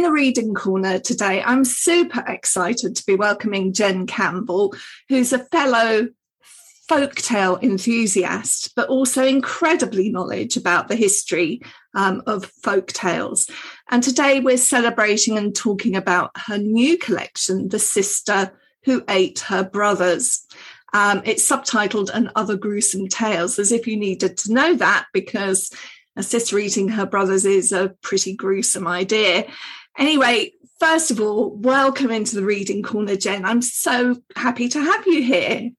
In the reading corner today, I'm super excited to be welcoming Jen Campbell, who's a fellow folktale enthusiast, but also incredibly knowledge about the history um, of folk tales. And today we're celebrating and talking about her new collection, The Sister Who Ate Her Brothers. Um, it's subtitled And Other Gruesome Tales, as if you needed to know that, because a sister eating her brothers is a pretty gruesome idea. Anyway, first of all, welcome into the Reading Corner, Jen. I'm so happy to have you here.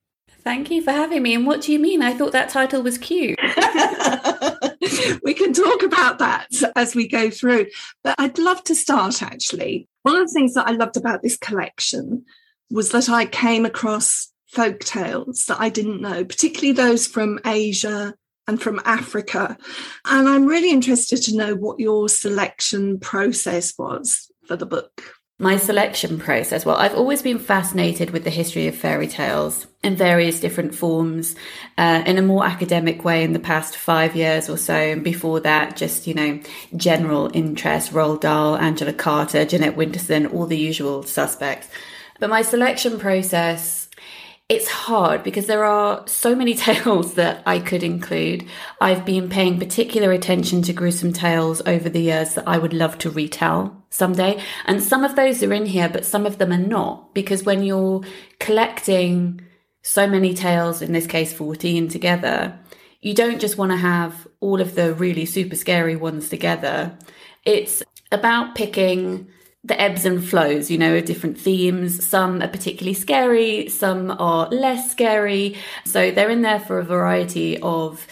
Thank you for having me. And what do you mean? I thought that title was cute. we can talk about that as we go through. But I'd love to start actually. One of the things that I loved about this collection was that I came across folk tales that I didn't know, particularly those from Asia and from Africa. And I'm really interested to know what your selection process was for the book my selection process? Well, I've always been fascinated with the history of fairy tales in various different forms, uh, in a more academic way in the past five years or so. And before that, just, you know, general interest, Roald Dahl, Angela Carter, Jeanette Winterson, all the usual suspects. But my selection process it's hard because there are so many tales that I could include. I've been paying particular attention to gruesome tales over the years that I would love to retell someday. And some of those are in here, but some of them are not because when you're collecting so many tales, in this case 14 together, you don't just want to have all of the really super scary ones together. It's about picking the ebbs and flows, you know, of different themes. Some are particularly scary, some are less scary. So they're in there for a variety of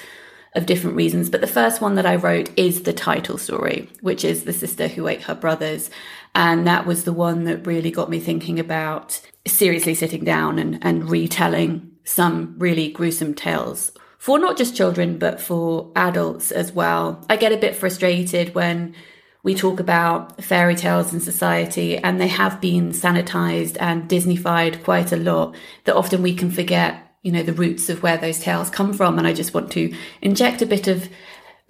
of different reasons. But the first one that I wrote is the title story, which is The Sister Who Ate Her Brothers. And that was the one that really got me thinking about seriously sitting down and, and retelling some really gruesome tales for not just children, but for adults as well. I get a bit frustrated when we talk about fairy tales in society and they have been sanitized and Disneyfied quite a lot that often we can forget, you know, the roots of where those tales come from. And I just want to inject a bit of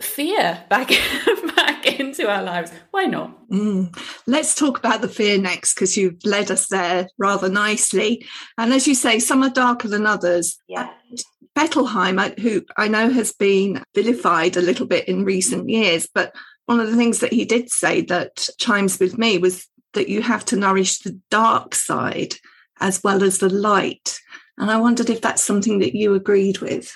fear back back into our lives. Why not? Mm. Let's talk about the fear next because you've led us there rather nicely. And as you say, some are darker than others. Yeah. Bettelheim, who I know has been vilified a little bit in recent years, but one of the things that he did say that chimes with me was that you have to nourish the dark side as well as the light. And I wondered if that's something that you agreed with.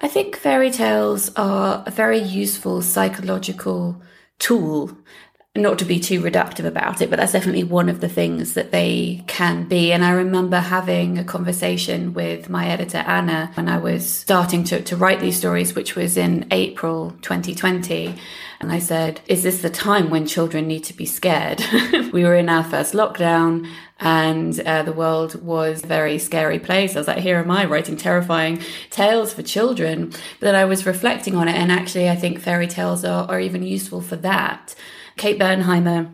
I think fairy tales are a very useful psychological tool not to be too reductive about it, but that's definitely one of the things that they can be. And I remember having a conversation with my editor, Anna, when I was starting to, to write these stories, which was in April 2020. And I said, Is this the time when children need to be scared? we were in our first lockdown and uh, the world was a very scary place. I was like, Here am I writing terrifying tales for children. But then I was reflecting on it. And actually, I think fairy tales are, are even useful for that. Kate Bernheimer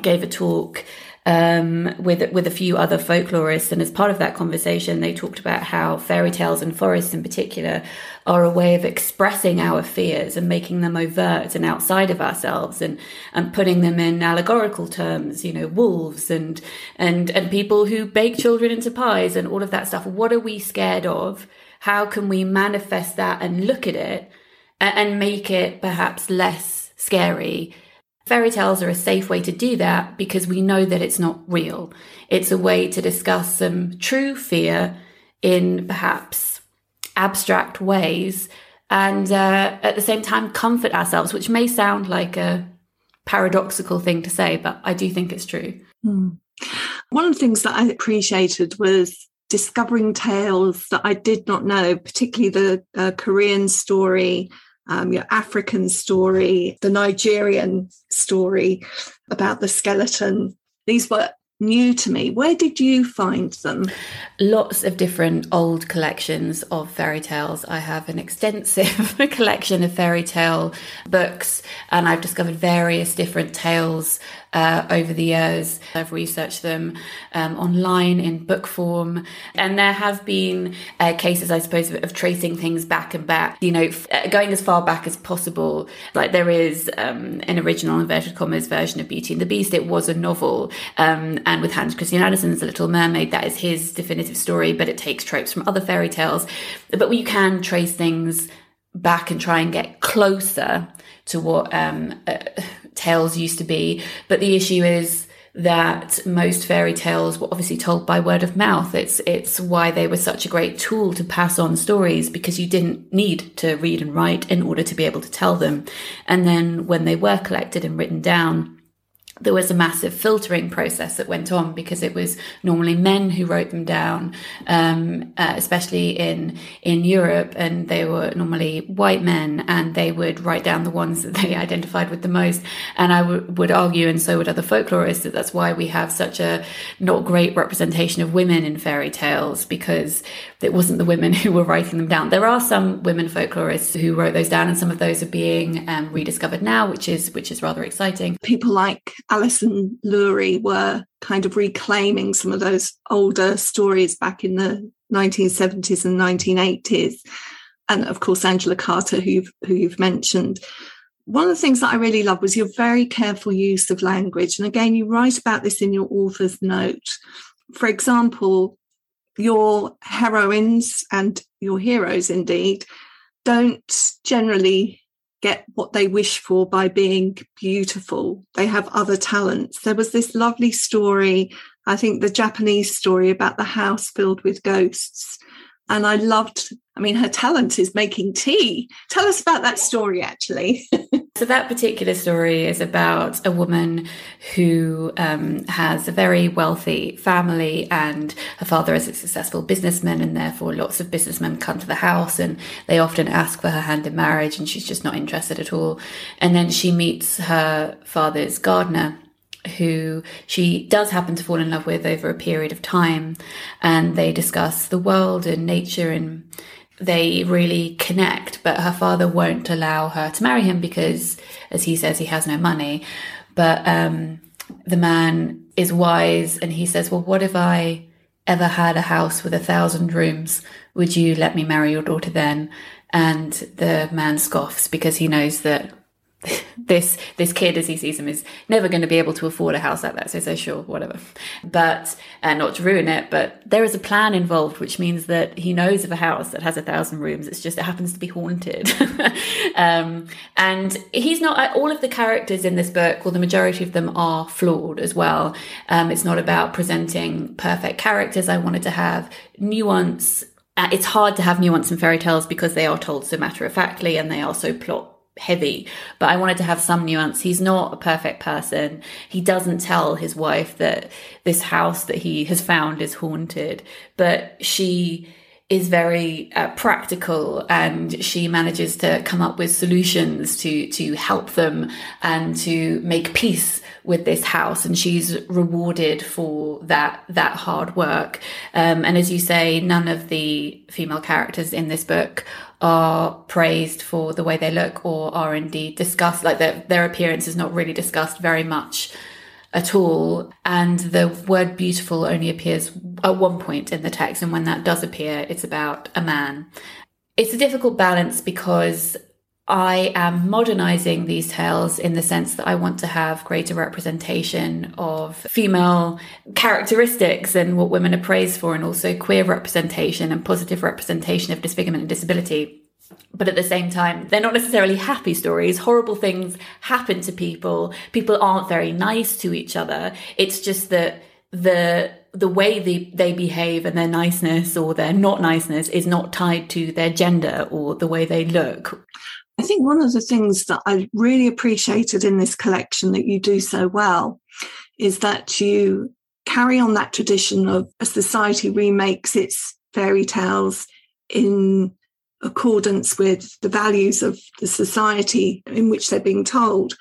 gave a talk um, with with a few other folklorists, and as part of that conversation, they talked about how fairy tales and forests, in particular, are a way of expressing our fears and making them overt and outside of ourselves, and and putting them in allegorical terms. You know, wolves and and and people who bake children into pies and all of that stuff. What are we scared of? How can we manifest that and look at it and, and make it perhaps less scary? Fairy tales are a safe way to do that because we know that it's not real. It's a way to discuss some true fear in perhaps abstract ways and uh, at the same time comfort ourselves, which may sound like a paradoxical thing to say, but I do think it's true. Hmm. One of the things that I appreciated was discovering tales that I did not know, particularly the uh, Korean story um, your African story, the Nigerian story about the skeleton. These were new to me. Where did you find them? Lots of different old collections of fairy tales. I have an extensive collection of fairy tale books, and I've discovered various different tales uh, over the years. I've researched them um, online in book form, and there have been uh, cases, I suppose, of, of, tracing things back and back. You know, f- uh, going as far back as possible. Like there is um, an original inverted commas version of Beauty and the Beast. It was a novel, um, and with Hans Christian Andersen's The Little Mermaid, that is his definitive story, but it takes tropes from other fairy tales. But you can trace things back and try and get closer to what um, uh, tales used to be. But the issue is that most fairy tales were obviously told by word of mouth. It's it's why they were such a great tool to pass on stories because you didn't need to read and write in order to be able to tell them. And then when they were collected and written down, there was a massive filtering process that went on because it was normally men who wrote them down, um, uh, especially in in Europe, and they were normally white men, and they would write down the ones that they identified with the most. And I w- would argue, and so would other folklorists, that that's why we have such a not great representation of women in fairy tales because it wasn't the women who were writing them down. There are some women folklorists who wrote those down, and some of those are being um, rediscovered now, which is which is rather exciting. People like Alison Lurie were kind of reclaiming some of those older stories back in the 1970s and 1980s. And of course, Angela Carter, who you've, who you've mentioned. One of the things that I really love was your very careful use of language. And again, you write about this in your author's note. For example, your heroines and your heroes, indeed, don't generally get what they wish for by being beautiful. They have other talents. There was this lovely story, I think the Japanese story about the house filled with ghosts. And I loved, I mean, her talent is making tea. Tell us about that story, actually. So that particular story is about a woman who um, has a very wealthy family, and her father is a successful businessman, and therefore lots of businessmen come to the house, and they often ask for her hand in marriage, and she's just not interested at all. And then she meets her father's gardener, who she does happen to fall in love with over a period of time, and they discuss the world and nature and they really connect, but her father won't allow her to marry him because, as he says, he has no money. But um, the man is wise and he says, Well, what if I ever had a house with a thousand rooms? Would you let me marry your daughter then? And the man scoffs because he knows that this this kid as he sees him is never going to be able to afford a house like that so so sure whatever. But uh, not to ruin it but there is a plan involved which means that he knows of a house that has a thousand rooms. It's just it happens to be haunted. Um, and he's not uh, all of the characters in this book or the majority of them are flawed as well. Um, it's not about presenting perfect characters i wanted to have. Nuance uh, it's hard to have nuance in fairy tales because they are told so matter of factly and they are so plot heavy, but I wanted to have some nuance. He's not a perfect person. He doesn't tell his wife that this house that he has found is haunted, but she is very uh, practical and she manages to come up with solutions to to help them and to make peace with this house. And she's rewarded for that that hard work. Um, and as you say none of the female characters in this book are praised for the way they look or are indeed discussed. Like their, their appearance is not really discussed very much at all. And the word beautiful only appears at one point in the text. And when that does appear it's about a man. It's a difficult balance because I am modernizing these tales in the sense that I want to have greater representation of female characteristics and what women are praised for, and also queer representation and positive representation of disfigurement and disability. But at the same time, they're not necessarily happy stories. Horrible things happen to people. People aren't very nice to each other. It's just that the the way they, they behave and their niceness or their not niceness is not tied to their gender or the way they look. I think one of the things that I really appreciated in this collection that you do so well is that you carry on that tradition of a society remakes its fairy tales in accordance with the values of the society in which they're being told.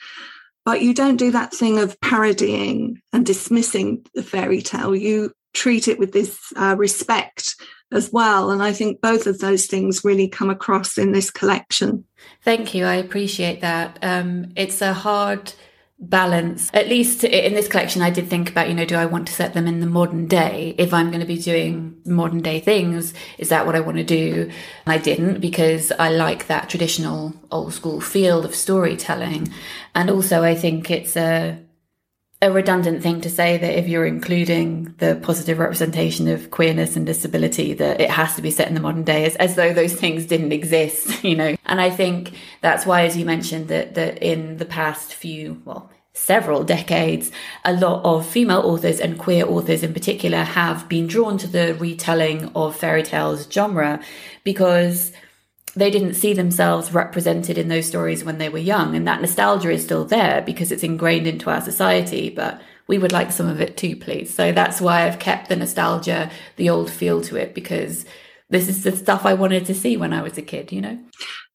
but you don't do that thing of parodying and dismissing the fairy tale. You treat it with this uh, respect as well. And I think both of those things really come across in this collection. Thank you. I appreciate that. Um, it's a hard balance. At least in this collection, I did think about, you know, do I want to set them in the modern day? If I'm going to be doing modern day things, is that what I want to do? I didn't because I like that traditional old school field of storytelling. And also, I think it's a, a redundant thing to say that if you're including the positive representation of queerness and disability, that it has to be set in the modern day as, as though those things didn't exist, you know. And I think that's why, as you mentioned, that that in the past few, well, several decades, a lot of female authors and queer authors in particular have been drawn to the retelling of fairy tales genre because they didn't see themselves represented in those stories when they were young. And that nostalgia is still there because it's ingrained into our society, but we would like some of it too, please. So that's why I've kept the nostalgia, the old feel to it, because this is the stuff I wanted to see when I was a kid, you know?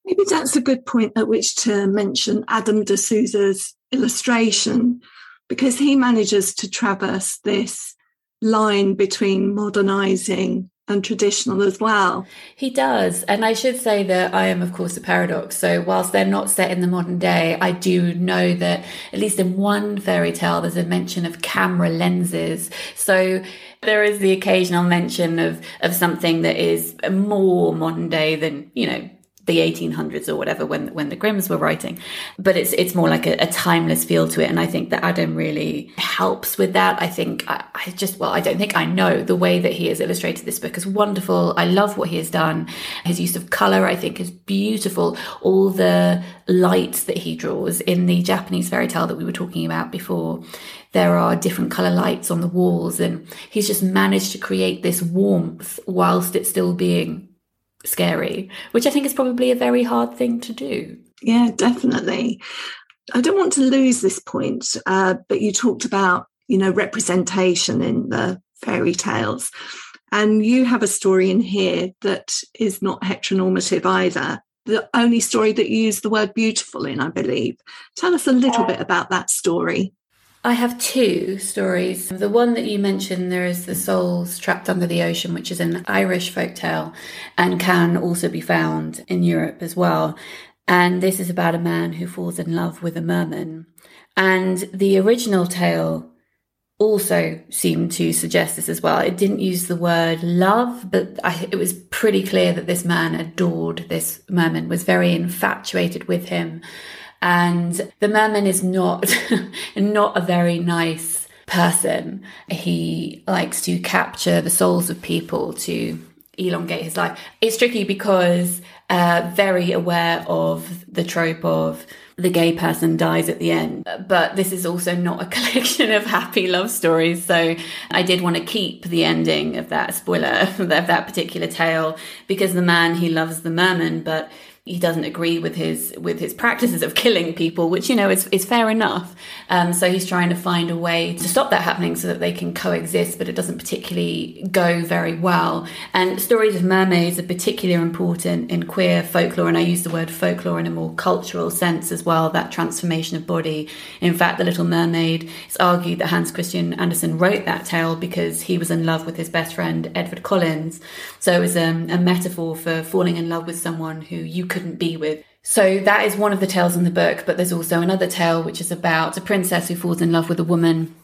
Maybe that's a good point at which to mention Adam de Souza's illustration, because he manages to traverse this line between modernizing and traditional as well. He does. And I should say that I am, of course, a paradox. So, whilst they're not set in the modern day, I do know that at least in one fairy tale, there's a mention of camera lenses. So, there is the occasional mention of, of something that is more modern day than, you know, the 1800s or whatever when when the Grimms were writing. But it's it's more like a, a timeless feel to it, and I think that Adam really helps with that. I think I, I, just well, I don't think I know the way that he has illustrated this book is wonderful. I love what he has done. His use of color, I think, is beautiful. All the lights that he draws in the Japanese fairy tale that we were talking about before there are different color lights on the walls and he's just managed to create this warmth whilst it's still being scary, which I think is probably a very hard thing to do. Yeah, definitely. I don't want to lose this point, uh, but you talked about, you know, representation in the fairy tales. And you have a story in here that is not heteronormative either. The only story that you use the word beautiful in, I believe. Tell us a little bit about that story. I have two stories. The one that you mentioned, there is The Souls Trapped Under the Ocean, which is an Irish folk tale and can also be found in Europe as well. And this is about a man who falls in love with a merman. And the original tale also seemed to suggest this as well. It didn't use the word love, but I, it was pretty clear that this man adored this merman, was very infatuated with him and the merman is not, not a very nice person. He likes to capture the souls of people to elongate his life. It's tricky because uh, very aware of the trope of the gay person dies at the end. But this is also not a collection of happy love stories. So I did want to keep the ending of that spoiler of that particular tale because the man, he loves the merman, but he doesn't agree with his with his practices of killing people, which you know is is fair enough. Um, so he's trying to find a way to stop that happening so that they can coexist, but it doesn't particularly go very well. And stories of mermaids are particularly important in queer folklore, and I use the word folklore in a more cultural sense as well. That transformation of body. In fact, The Little Mermaid. It's argued that Hans Christian Andersen wrote that tale because he was in love with his best friend Edward Collins. So it was um, a metaphor for falling in love with someone who you could couldn't be with. So that is one of the tales in the book, but there's also another tale which is about a princess who falls in love with a woman.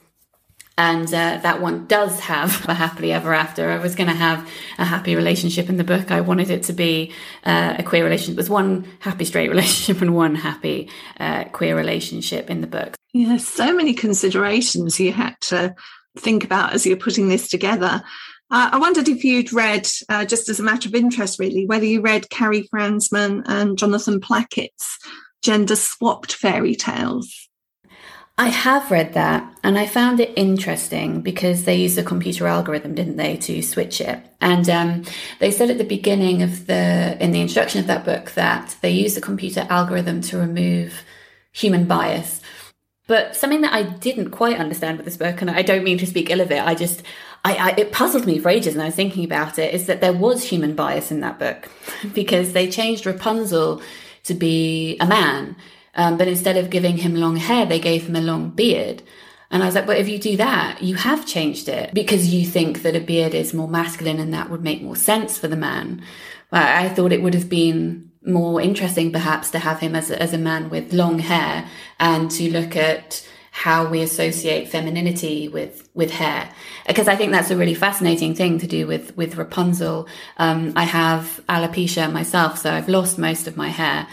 And uh, that one does have a happily ever after. I was going to have a happy relationship in the book. I wanted it to be uh, a queer relationship. There's one happy straight relationship and one happy uh, queer relationship in the book. Yeah, so many considerations you had to think about as you're putting this together. Uh, I wondered if you'd read, uh, just as a matter of interest, really, whether you read Karrie Fransman and Jonathan Plackett's gender swapped fairy tales. I have read that and I found it interesting because they used a computer algorithm, didn't they, to switch it? And um, they said at the beginning of the, in the introduction of that book, that they used a computer algorithm to remove human bias. But something that I didn't quite understand with this book, and I don't mean to speak ill of it, I just, I, I, it puzzled me for ages and I was thinking about it, is that there was human bias in that book because they changed Rapunzel to be a man Um, but instead of giving him long hair, they gave him a long beard. And I was like, but if you do that, you have changed it because you think that a beard is more masculine and that would make more sense for the man. I thought it would have been more interesting perhaps to have him as a, as a man with long hair and to look at how we associate femininity with with hair because I think that's a really fascinating thing to do with with Rapunzel. Um, I have alopecia myself, so I've lost most of my hair.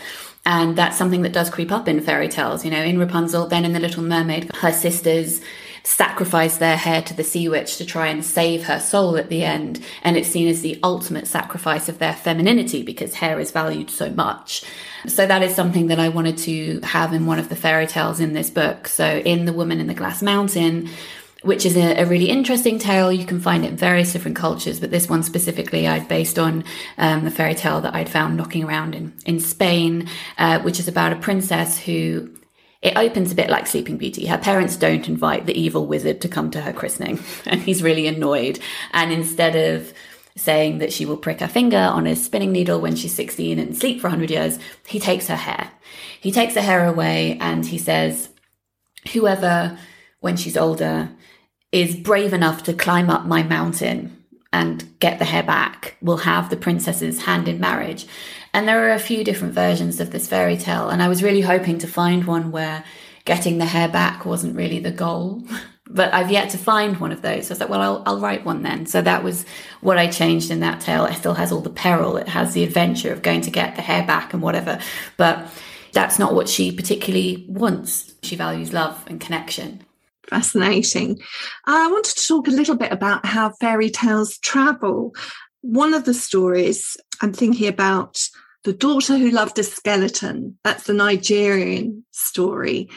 And that's something that does creep up in fairy tales. You know, in Rapunzel, then in The Little Mermaid, her sisters sacrifice their hair to the sea witch to try and save her soul at the end. And it's seen as the ultimate sacrifice of their femininity because hair is valued so much. So that is something that I wanted to have in one of the fairy tales in this book. So in The Woman in the Glass Mountain, which is a, a, really interesting tale. You can find it in various different cultures, but this one specifically I'd based on um, the fairy tale that I'd found knocking around in, in Spain, uh, which is about a princess who it opens a bit like Sleeping Beauty. Her parents don't invite the evil wizard to come to her christening, and he's really annoyed. And instead of saying that she will prick her finger on a spinning needle when she's 16 and sleep for 100 years, he takes her hair. He takes her hair away and he says, Whoever, when she's older, is brave enough to climb up my mountain and get the hair back will have the princess's hand in marriage. And there are a few different versions of this fairy tale. And I was really hoping to find one where getting the hair back wasn't really the goal. but I've yet to find one of those. So I was like, well, I'll, I'll write one then. So that was what I changed in that tale. It still has all the peril. It has the adventure of going to get the hair back and whatever. But that's not what she particularly wants. She values love and connection fascinating. Uh, I wanted to talk a little bit about how fairy tales travel. One of the stories I'm thinking about the daughter who loved a skeleton. That's the Nigerian story,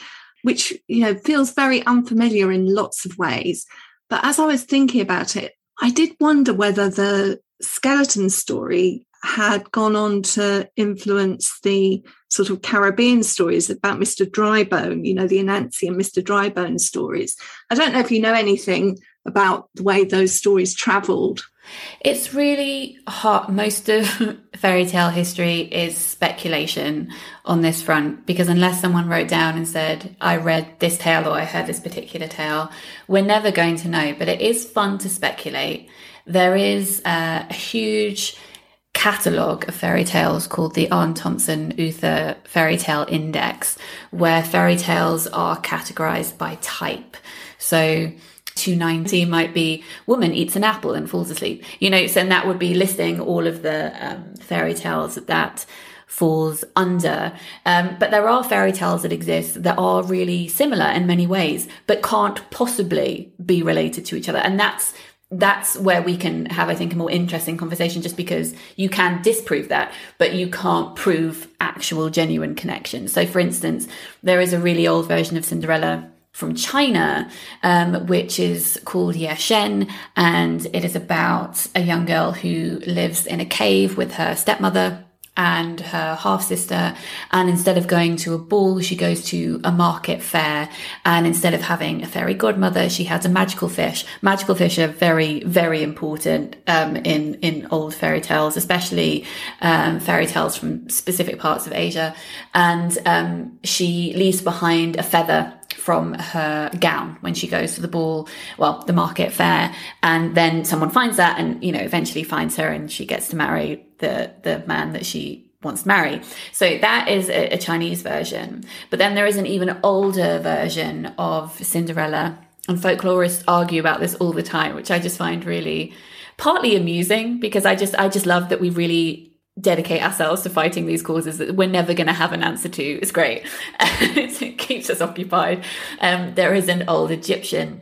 which you know feels very unfamiliar in lots of ways. But as I was thinking about it, I did wonder whether the skeleton story had gone on to influence the sort of Caribbean stories about Mr. Drybone, you know, the Anansi and Mr. Drybone stories. I don't know if you know anything about the way those stories travelled. It's really hard. Most of fairy tale history is speculation on this front because unless someone wrote down and said, I read this tale or I heard this particular tale, we're never going to know. But it is fun to speculate. There is uh, a huge catalogue of fairy tales called the Aarne Thompson Uther Fairy Tale Index, where fairy tales are categorized by type. So 290 might be woman eats an apple and falls asleep. You know, so that would be listing all of the um, fairy tales that that falls under. Um, but there are fairy tales that exist that are really similar in many ways, but can't possibly be related to each other. And that's that's where we can have, I think, a more interesting conversation just because you can disprove that, but you can't prove actual genuine connection. So, for instance, there is a really old version of Cinderella from China, um, which is called Ye Shen, and it is about a young girl who lives in a cave with her stepmother and her half sister. And instead of going to a ball, she goes to a market fair. And instead of having a fairy godmother, she has a magical fish. Magical fish are very, very important um, in in old fairy tales, especially um, fairy tales from specific parts of Asia. And um, she leaves behind a feather from her gown when she goes to the ball, well, the market fair. And then someone finds that and, you know, eventually finds her and she gets to marry the, the man that she wants to marry. So that is a, a Chinese version. But then there is an even older version of Cinderella. And folklorists argue about this all the time, which I just find really partly amusing because I just I just love that we really dedicate ourselves to fighting these causes that we're never going to have an answer to. It's great. it keeps us occupied. Um, there is an old Egyptian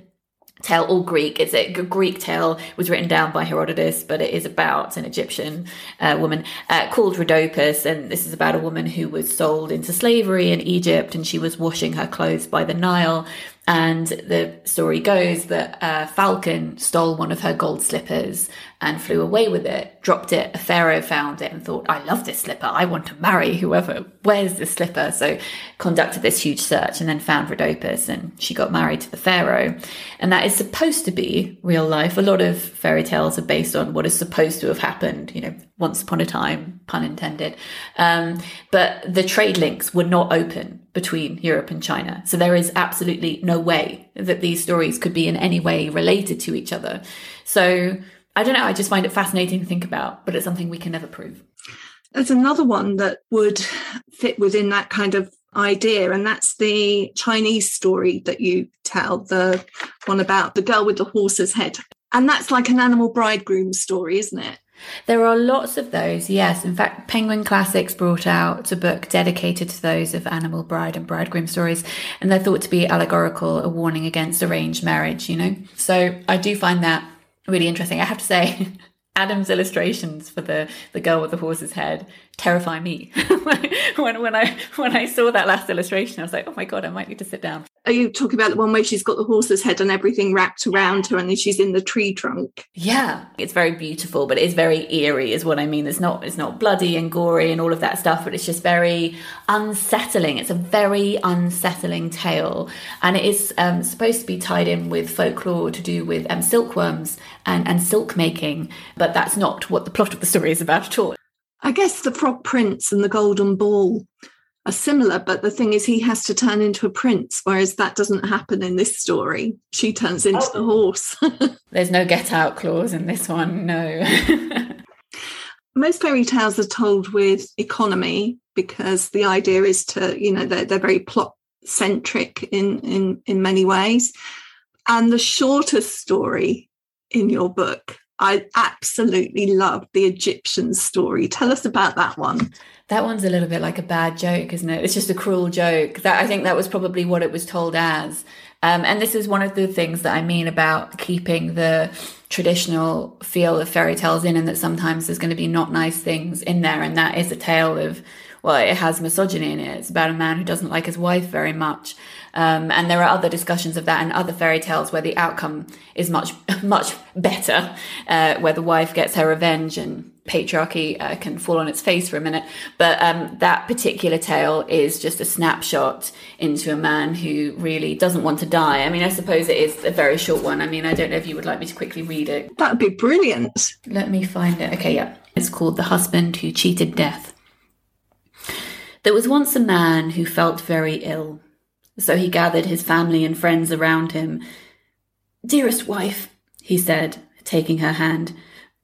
tale or Greek. It's a Greek tale was written down by Herodotus, but it is about an Egyptian uh, woman uh, called Rhodopis. And this is about a woman who was sold into slavery in Egypt and she was washing her clothes by the Nile. And the story goes that a falcon stole one of her gold slippers and flew away with it, dropped it. A pharaoh found it and thought, I love this slipper. I want to marry whoever wears this slipper. So conducted this huge search and then found Rhodopis and she got married to the pharaoh. And that is supposed to be real life. A lot of fairy tales are based on what is supposed to have happened, you know, once upon a time, pun intended. Um, but the trade links were not open between Europe and China. So there is absolutely no way that these stories could be in any way related to each other. So I don't know. I just find it fascinating to think about, but it's something we can never prove. There's another one that would fit within that kind of idea, and that's the Chinese story that you tell, the one about the girl with the horse's head. And that's like an animal bridegroom story, isn't it? There are lots of those, yes. In fact, Penguin Classics brought out a book dedicated to those of animal bride and bridegroom stories, and they're thought to be allegorical, a warning against arranged marriage, you know? So I do find that really interesting. I have to say, Adam's illustrations for the the girl with the horse's head terrify me. when when I when I saw that last illustration, I was like, oh my god, I might need to sit down. Are you talking about the one where she's got the horse's head and everything wrapped around her, and then she's in the tree trunk? Yeah, it's very beautiful, but it's very eerie, is what I mean. It's not it's not bloody and gory and all of that stuff, but it's just very unsettling. It's a very unsettling tale, and it is um, supposed to be tied in with folklore to do with um, silkworms and and silk making, but that's not what the plot of the story is about at all. I guess the Frog Prince and the Golden Ball are similar, but the thing is, he has to turn into a prince, whereas that doesn't happen in this story. She turns into oh. the horse. There's no get out clause in this one, no. Most fairy tales are told with economy because the idea is to, you know, they're, they're very plot centric in, in, in many ways. And the shortest story in your book I absolutely love the Egyptian story. Tell us about that one. That one's a little bit like a bad joke, isn't it? It's just a cruel joke. That I think that was probably what it was told as. Um, and this is one of the things that I mean about keeping the traditional feel of fairy tales in, and that sometimes there's going to be not nice things in there. And that is a tale of, well, it has misogyny in it. It's about a man who doesn't like his wife very much. Um, and there are other discussions of that in other fairy tales where the outcome is much, much better, uh, where the wife gets her revenge and patriarchy uh, can fall on its face for a minute. But um, that particular tale is just a snapshot into a man who really doesn't want to die. I mean, I suppose it is a very short one. I mean, I don't know if you would like me to quickly read it. That would be brilliant. Let me find it. Okay, yeah. It's called The Husband Who Cheated Death. There was once a man who felt very ill. So he gathered his family and friends around him. Dearest wife, he said, taking her hand,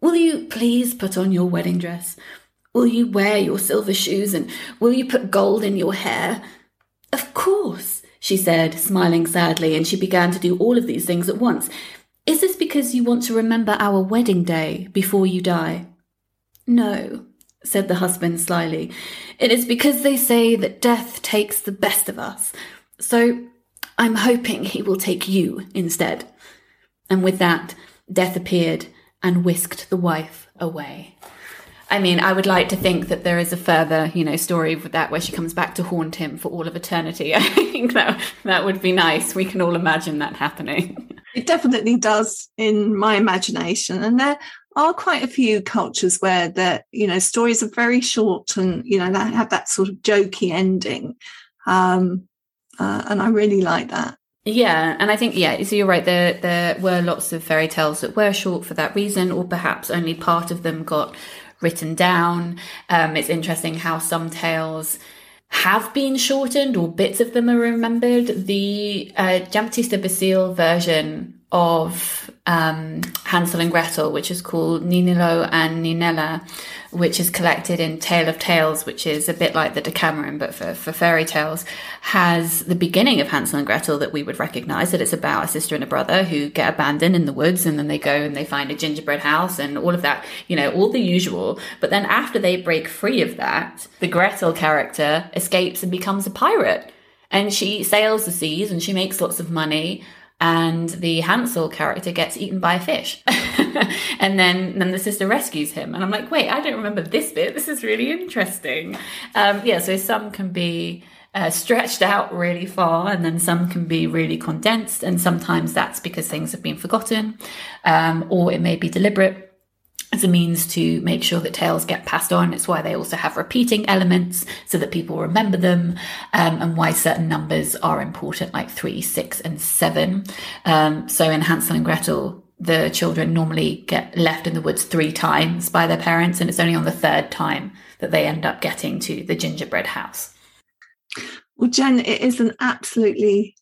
will you please put on your wedding dress? Will you wear your silver shoes and will you put gold in your hair? Of course, she said, smiling sadly, and she began to do all of these things at once. Is this because you want to remember our wedding day before you die? No, said the husband slyly. It is because they say that death takes the best of us. So I'm hoping he will take you instead. And with that, death appeared and whisked the wife away. I mean, I would like to think that there is a further, you know, story with that where she comes back to haunt him for all of eternity. I think that that would be nice. We can all imagine that happening. It definitely does in my imagination. And there are quite a few cultures where the, you know, stories are very short and, you know, they have that sort of jokey ending. Um, uh, and I really like that. Yeah, and I think yeah, so you're right. There there were lots of fairy tales that were short for that reason, or perhaps only part of them got written down. Um, it's interesting how some tales have been shortened or bits of them are remembered. The uh, Basile version of um, Hansel and Gretel, which is called Nennillo and Nennella, which is collected in Tale of Tales, which is a bit like the Decameron, but for, for fairy tales, has the beginning of Hansel and Gretel that we would recognize, that it's about a sister and a brother who get abandoned in the woods and then they go and they find a gingerbread house and all of that, you know, all the usual. But then after they break free of that, the Gretel character escapes and becomes a pirate. And she sails the seas and she makes lots of money and the Hansel character gets eaten by a fish. and then, then the sister rescues him. And I'm like, wait, I don't remember this bit. This is really interesting. Um, yeah, so some can be uh, stretched out really far, and then some can be really condensed. And sometimes that's because things have been forgotten, um, or it may be deliberate. As a means to make sure that tales get passed on. It's why they also have repeating elements so that people remember them, um, and why certain numbers are important, like three, six, and seven. Um, so in Hansel and Gretel, the children normally get left in the woods three times by their parents, and it's only on the third time that they end up getting to the gingerbread house. Well, Jen, it is an absolutely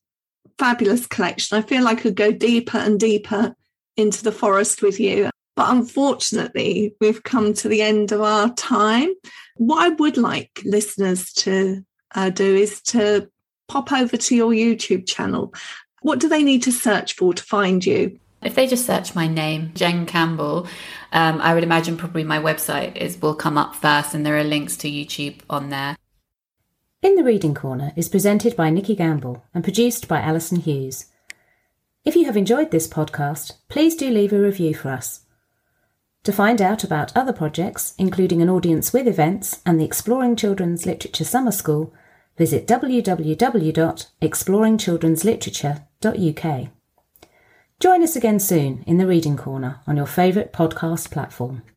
fabulous collection. I feel like I could go deeper and deeper into the forest with you. But unfortunately, we've come to the end of our time. What I would like listeners to uh, do is to pop over to your YouTube channel. What do they need to search for to find you? If they just search my name, Jen Campbell, um, I would imagine probably my website is will come up first, and there are links to YouTube on there. In the Reading Corner is presented by Nikki Gamble and produced by Alison Hughes. If you have enjoyed this podcast, please do leave a review for us. To find out about other projects, including an audience with events and the Exploring Children's Literature Summer School, visit www.exploringchildren'sliterature.uk. Join us again soon in the Reading Corner on your favourite podcast platform.